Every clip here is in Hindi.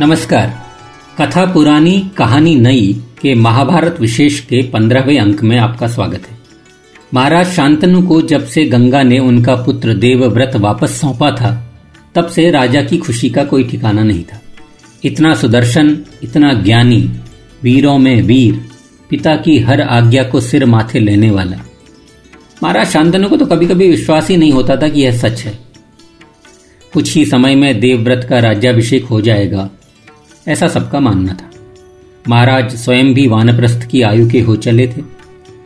नमस्कार। कथा पुरानी कहानी नई के महाभारत विशेष के पंद्रहवें अंक में आपका स्वागत है। महाराज शांतनु को जब से गंगा ने उनका पुत्र देवव्रत वापस सौंपा था, तब से राजा की खुशी का कोई ठिकाना नहीं था। इतना सुदर्शन, इतना ज्ञानी, वीरों में वीर, पिता की हर आज्ञा को सिर माथे लेने वाला। महाराज शांतनु को तो कभी कभी विश्वास ही नहीं होता था कि यह सच है। कुछ ही समय में देवव्रत का राज्याभिषेक हो जाएगा ऐसा सबका मानना था। महाराज स्वयं भी वानप्रस्थ की आयु के हो चले थे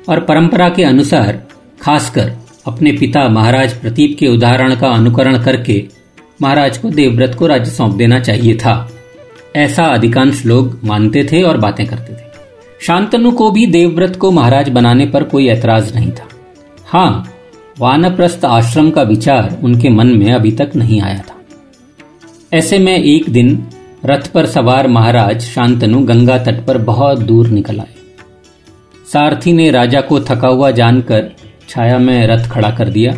और परंपरा के अनुसार खासकर अपने पिता महाराज प्रतीप के उदाहरण का अनुकरण करके महाराज को देवव्रत को राज्य सौंप देना चाहिए था। ऐसा अधिकांश लोग मानते थे और बातें करते थे। शांतनु को भी देवव्रत को महाराज बनाने पर कोई ऐतराज नहीं था। हाँ वानप्रस्थ आश्रम का विचार उनके मन में अभी तक नहीं आया था। ऐसे में एक दिन रथ पर सवार महाराज शांतनु गंगा तट पर बहुत दूर निकल आए। सारथी ने राजा को थका हुआ जानकर छाया में रथ खड़ा कर दिया।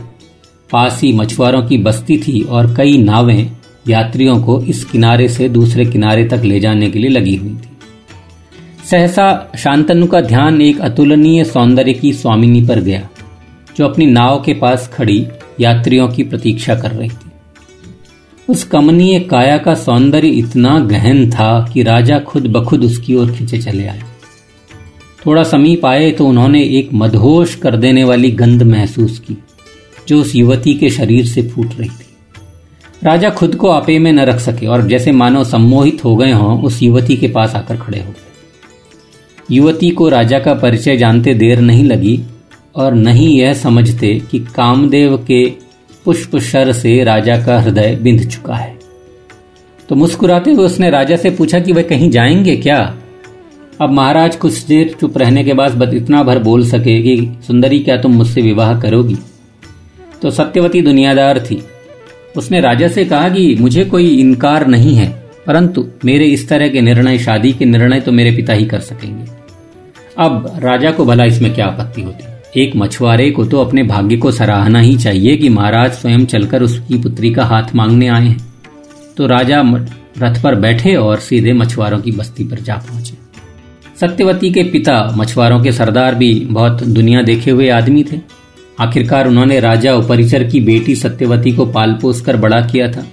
पास ही मछुआरों की बस्ती थी और कई नावें यात्रियों को इस किनारे से दूसरे किनारे तक ले जाने के लिए लगी हुई थी। सहसा शांतनु का ध्यान एक अतुलनीय सौंदर्य की स्वामिनी पर गया, जो अपनी नाव के पास खड़ी यात्रियों की प्रतीक्षा कर रही थी। उस कमनीय काया का सौंदर्य इतना गहन था कि राजा खुद बखुद उसकी ओर खींचे चले आए। थोड़ा समीप आए तो उन्होंने एक मदहोश कर देने वाली गंध महसूस की, जो उस युवती के शरीर से फूट रही थी। राजा खुद को आपे में न रख सके और जैसे मानो सम्मोहित हो गए हों, उस युवती के पास आकर खड़े हो गए। युवती को राजा का परिचय जानते देर नहीं लगी और नहीं यह समझते कि कामदेव के पुष्प शर से राजा का हृदय बिंध चुका है। तो मुस्कुराते हुए उसने राजा से पूछा कि वह कहीं जाएँगे क्या? अब महाराज कुछ देर चुप रहने के बाद इतना भर बोल सके कि, सुंदरी, क्या तुम मुझसे विवाह करोगी? तो सत्यवती दुनियादार थी। उसने राजा से कहा कि, मुझे कोई इनकार नहीं है, परंतु मेरे इस तरह के निर्णय, शादी के निर्णय तो मेरे पिता ही कर सकेंगे। अब राजा को भला इसमें क्या आपत्ति होती? एक मछुआरे को तो अपने भाग्य को सराहना ही चाहिए कि महाराज स्वयं चलकर उसकी पुत्री का हाथ मांगने आए हैं। तो राजा रथ पर बैठे और सीधे मछुआरों की बस्ती पर जा पहुँचे। सत्यवती के पिता मछुआरों के सरदार भी बहुत दुनिया देखे हुए आदमी थे। आखिरकार उन्होंने राजा उपरिचर की बेटी सत्यवती को पाल पोस कर बड़ा किया था।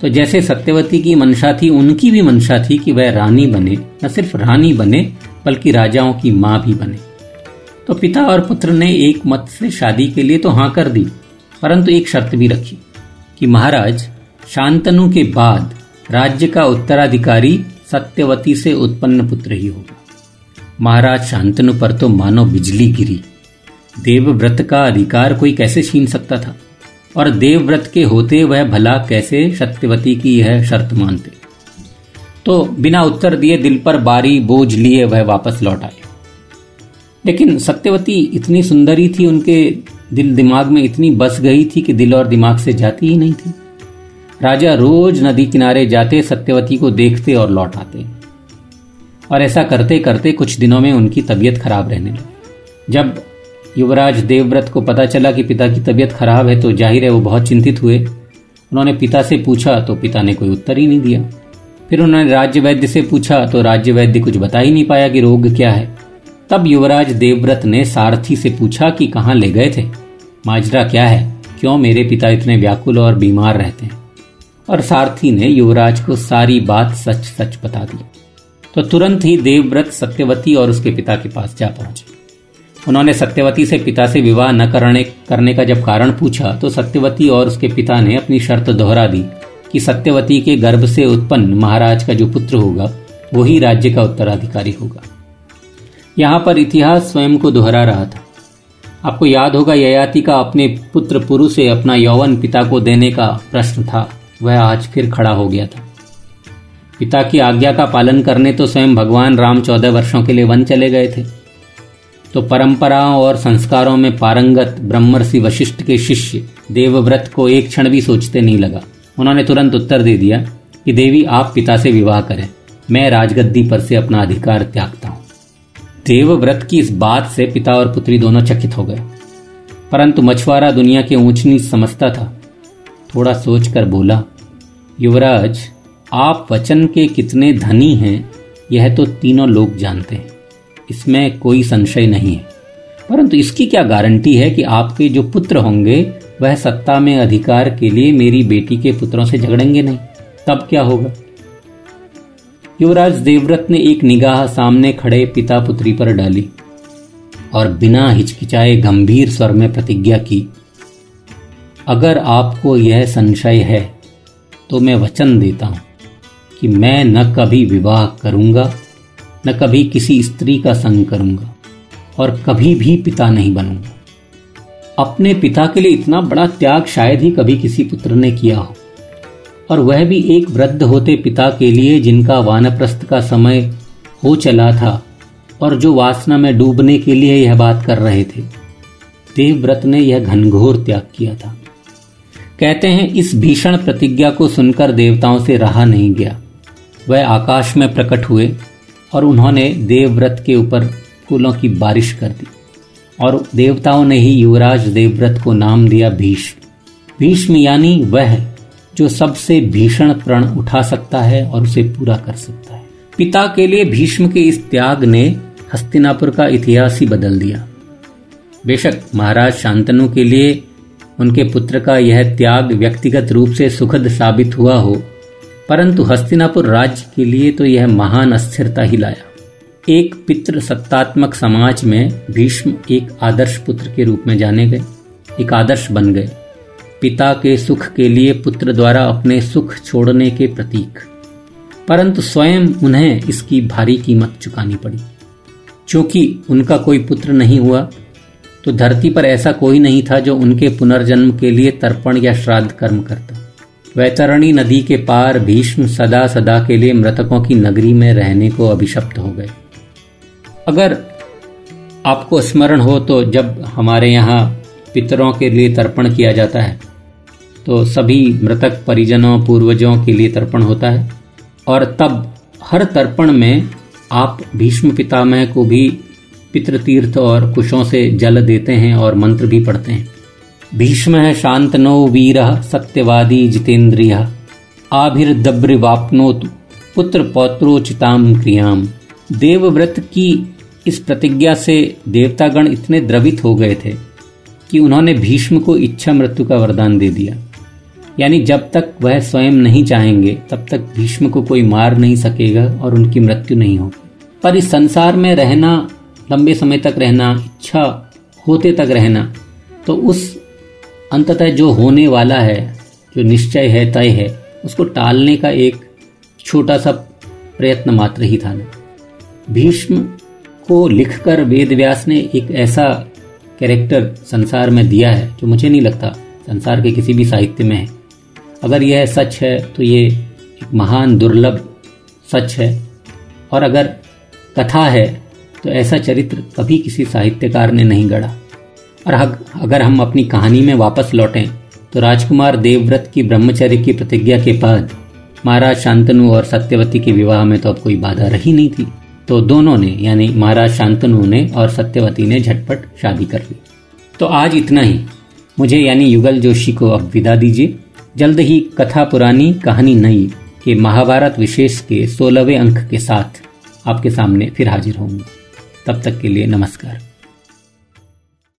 तो जैसे सत्यवती की मंशा थी, उनकी भी मंशा थी कि वह रानी बने, न सिर्फ़ रानी बने, बल्कि राजाओं की माँ भी बने। तो पिता और पुत्र ने एक मत से शादी के लिए तो हाँ कर दी, परंतु एक शर्त भी रखी कि महाराज, शांतनु के बाद राज्य का उत्तराधिकारी सत्यवती से उत्पन्न पुत्र ही होगा। महाराज शांतनु पर तो मानो बिजली गिरी। देवव्रत का अधिकार कोई कैसे छीन सकता था? और देवव्रत के होते वह भला कैसे सत्यवती की यह शर्त मानते? तो बिना उत्तर दिए दिल पर बारी बोझ लिए वह वापस लौट आए। लेकिन सत्यवती इतनी सुंदरी थी, उनके दिल दिमाग में इतनी बस गई थी कि दिल और दिमाग से जाती ही नहीं थी। राजा रोज नदी किनारे जाते, सत्यवती को देखते और लौट आते। और ऐसा करते करते कुछ दिनों में उनकी तबीयत खराब रहने लगी। जब युवराज देवव्रत को पता चला कि पिता की तबीयत खराब है तो ज़ाहिर है वो बहुत चिंतित हुए। उन्होंने पिता से पूछा तो पिता ने कोई उत्तर ही नहीं दिया। फिर उन्होंने राज्य वैद्य से पूछा तो राज्य वैद्य कुछ बता ही नहीं पाया कि रोग क्या है। तब युवराज देवव्रत ने सारथी से पूछा कि कहाँ ले गए थे? माजरा क्या है? क्यों मेरे पिता इतने व्याकुल और बीमार रहते हैं? और सारथी ने युवराज को सारी बात सच सच बता दी। तो तुरंत ही देवव्रत सत्यवती और उसके पिता के पास जा पहुँचे। उन्होंने सत्यवती से पिता से विवाह न करने करने का जब कारण पूछा तो सत्यवती और उसके पिता ने अपनी शर्त दोहरा दी कि सत्यवती के गर्भ से उत्पन्न महाराज का जो पुत्र होगा, वही राज्य का उत्तराधिकारी होगा। यहाँ पर इतिहास स्वयं को दोहरा रहा था। आपको याद होगा ययाति का अपने पुत्र पुरु से अपना यौवन पिता को देने का प्रश्न था। वह आज फिर खड़ा हो गया था। पिता की आज्ञा का पालन करने तो स्वयं भगवान राम चौदह वर्षों के लिए वन चले गए थे। तो परंपराओं और संस्कारों में पारंगत ब्रह्मर्षि वशिष्ठ के शिष्य देवव्रत को एक क्षण भी सोचते नहीं लगा। उन्होंने तुरंत उत्तर दे दिया कि, देवी, आप पिता से विवाह करें। मैं राजगद्दी पर से अपना अधिकार त्यागता हूँ। देवव्रत की इस बात से पिता और पुत्री दोनों चकित हो गए। परंतु मछुआरा दुनिया के ऊंच नीच समझता था। थोड़ा सोचकर बोला, युवराज, आप वचन के कितने धनी हैं, यह तो तीनों लोग जानते हैं। इसमें कोई संशय नहीं है। परंतु इसकी क्या गारंटी है कि आपके जो पुत्र होंगे, वह सत्ता में अधिकार के लिए मेरी बेटी के पुत्रों से झगड़ेंगे नहीं? तब क्या होगा? युवराज देवव्रत ने एक निगाह सामने खड़े पिता पुत्री पर डाली और बिना हिचकिचाए गंभीर स्वर में प्रतिज्ञा की, अगर आपको यह संशय है तो मैं वचन देता हूँ कि मैं न कभी विवाह करूँगा, न कभी किसी स्त्री का संग करूँगा और कभी भी पिता नहीं बनूँगा। अपने पिता के लिए इतना बड़ा त्याग शायद ही कभी किसी पुत्र ने किया हो। और वह भी एक वृद्ध होते पिता के लिए जिनका वानप्रस्थ का समय हो चला था और जो वासना में डूबने के लिए यह बात कर रहे थे। देवव्रत ने यह घनघोर त्याग किया था। कहते हैं, इस भीषण प्रतिज्ञा को सुनकर देवताओं से रहा नहीं गया। वह आकाश में प्रकट हुए और उन्होंने देवव्रत के ऊपर फूलों की बारिश कर दी और देवताओं ने ही युवराज देवव्रत को नाम दिया भीष्म। भीष्म यानी वह जो सबसे भीषण प्रण उठा सकता है और उसे पूरा कर सकता है। पिता के लिए भीष्म के इस त्याग ने हस्तिनापुर का इतिहास ही बदल दिया। बेशक महाराज शांतनु के लिए उनके पुत्र का यह त्याग व्यक्तिगत रूप से सुखद साबित हुआ हो, परंतु हस्तिनापुर राज्य के लिए तो यह महान अस्थिरता ही लाया। एक पितृ सत्तात्मक समाज में भीष्म एक आदर्श पुत्र के रूप में जाने गए, एक आदर्श बन गए। पिता के सुख के लिए पुत्र द्वारा अपने सुख छोड़ने के प्रतीक। परंतु स्वयं उन्हें इसकी भारी कीमत चुकानी पड़ी। क्योंकि उनका कोई पुत्र नहीं हुआ तो धरती पर ऐसा कोई नहीं था जो उनके पुनर्जन्म के लिए तर्पण या श्राद्ध कर्म करता। वैतरणी नदी के पार भीष्म सदा सदा के लिए मृतकों की नगरी में रहने को अभिशप्त हो गए। अगर आपको स्मरण हो तो जब हमारे यहाँ पितरों के लिए तर्पण किया जाता है तो सभी मृतक परिजनों, पूर्वजों के लिए तर्पण होता है। और तब हर तर्पण में आप भीष्म पितामह को भी पितृतीर्थ और कुशों से जल देते हैं और मंत्र भी पढ़ते हैं। भीष्म है शांतनो वीर सत्यवादी जितेंद्रिय। आभिर्दब्रिवापनोत पुत्र पौत्रोचिताम क्रियाम। देवव्रत की इस प्रतिज्ञा से देवतागण इतने द्रवित हो गए थे कि उन्होंने भीष्म को इच्छा मृत्यु का वरदान दे दिया। यानी जब तक वह स्वयं नहीं चाहेंगे, तब तक भीष्म को कोई मार नहीं सकेगा और उनकी मृत्यु नहीं होगी। पर इस संसार में रहना, लंबे समय तक रहना, इच्छा होते तक रहना तो उस अंततः जो होने वाला है, जो निश्चय है, तय है, उसको टालने का एक छोटा सा प्रयत्न मात्र ही था। भीष्म को लिखकर वेदव्यास ने एक ऐसा कैरेक्टर संसार में दिया है, जो मुझे नहीं लगता संसार के किसी भी साहित्य में है। अगर यह सच है तो ये एक महान दुर्लभ सच है। और अगर कथा है तो ऐसा चरित्र कभी किसी साहित्यकार ने नहीं गढ़ा। और अगर हम अपनी कहानी में वापस लौटें तो राजकुमार देवव्रत की ब्रह्मचर्य की प्रतिज्ञा के बाद, महाराज शांतनु और सत्यवती के विवाह में तो अब कोई बाधा रही नहीं थी। तो दोनों ने, यानी महाराज शांतनु ने और सत्यवती ने झटपट शादी कर ली। तो आज इतना ही। मुझे, यानी युगल जोशी को अब विदा दीजिए। जल्द ही कथा पुरानी कहानी नई के महाभारत विशेष के सोलहवें अंक के साथ आपके सामने फिर हाजिर होंगे। तब तक के लिए नमस्कार।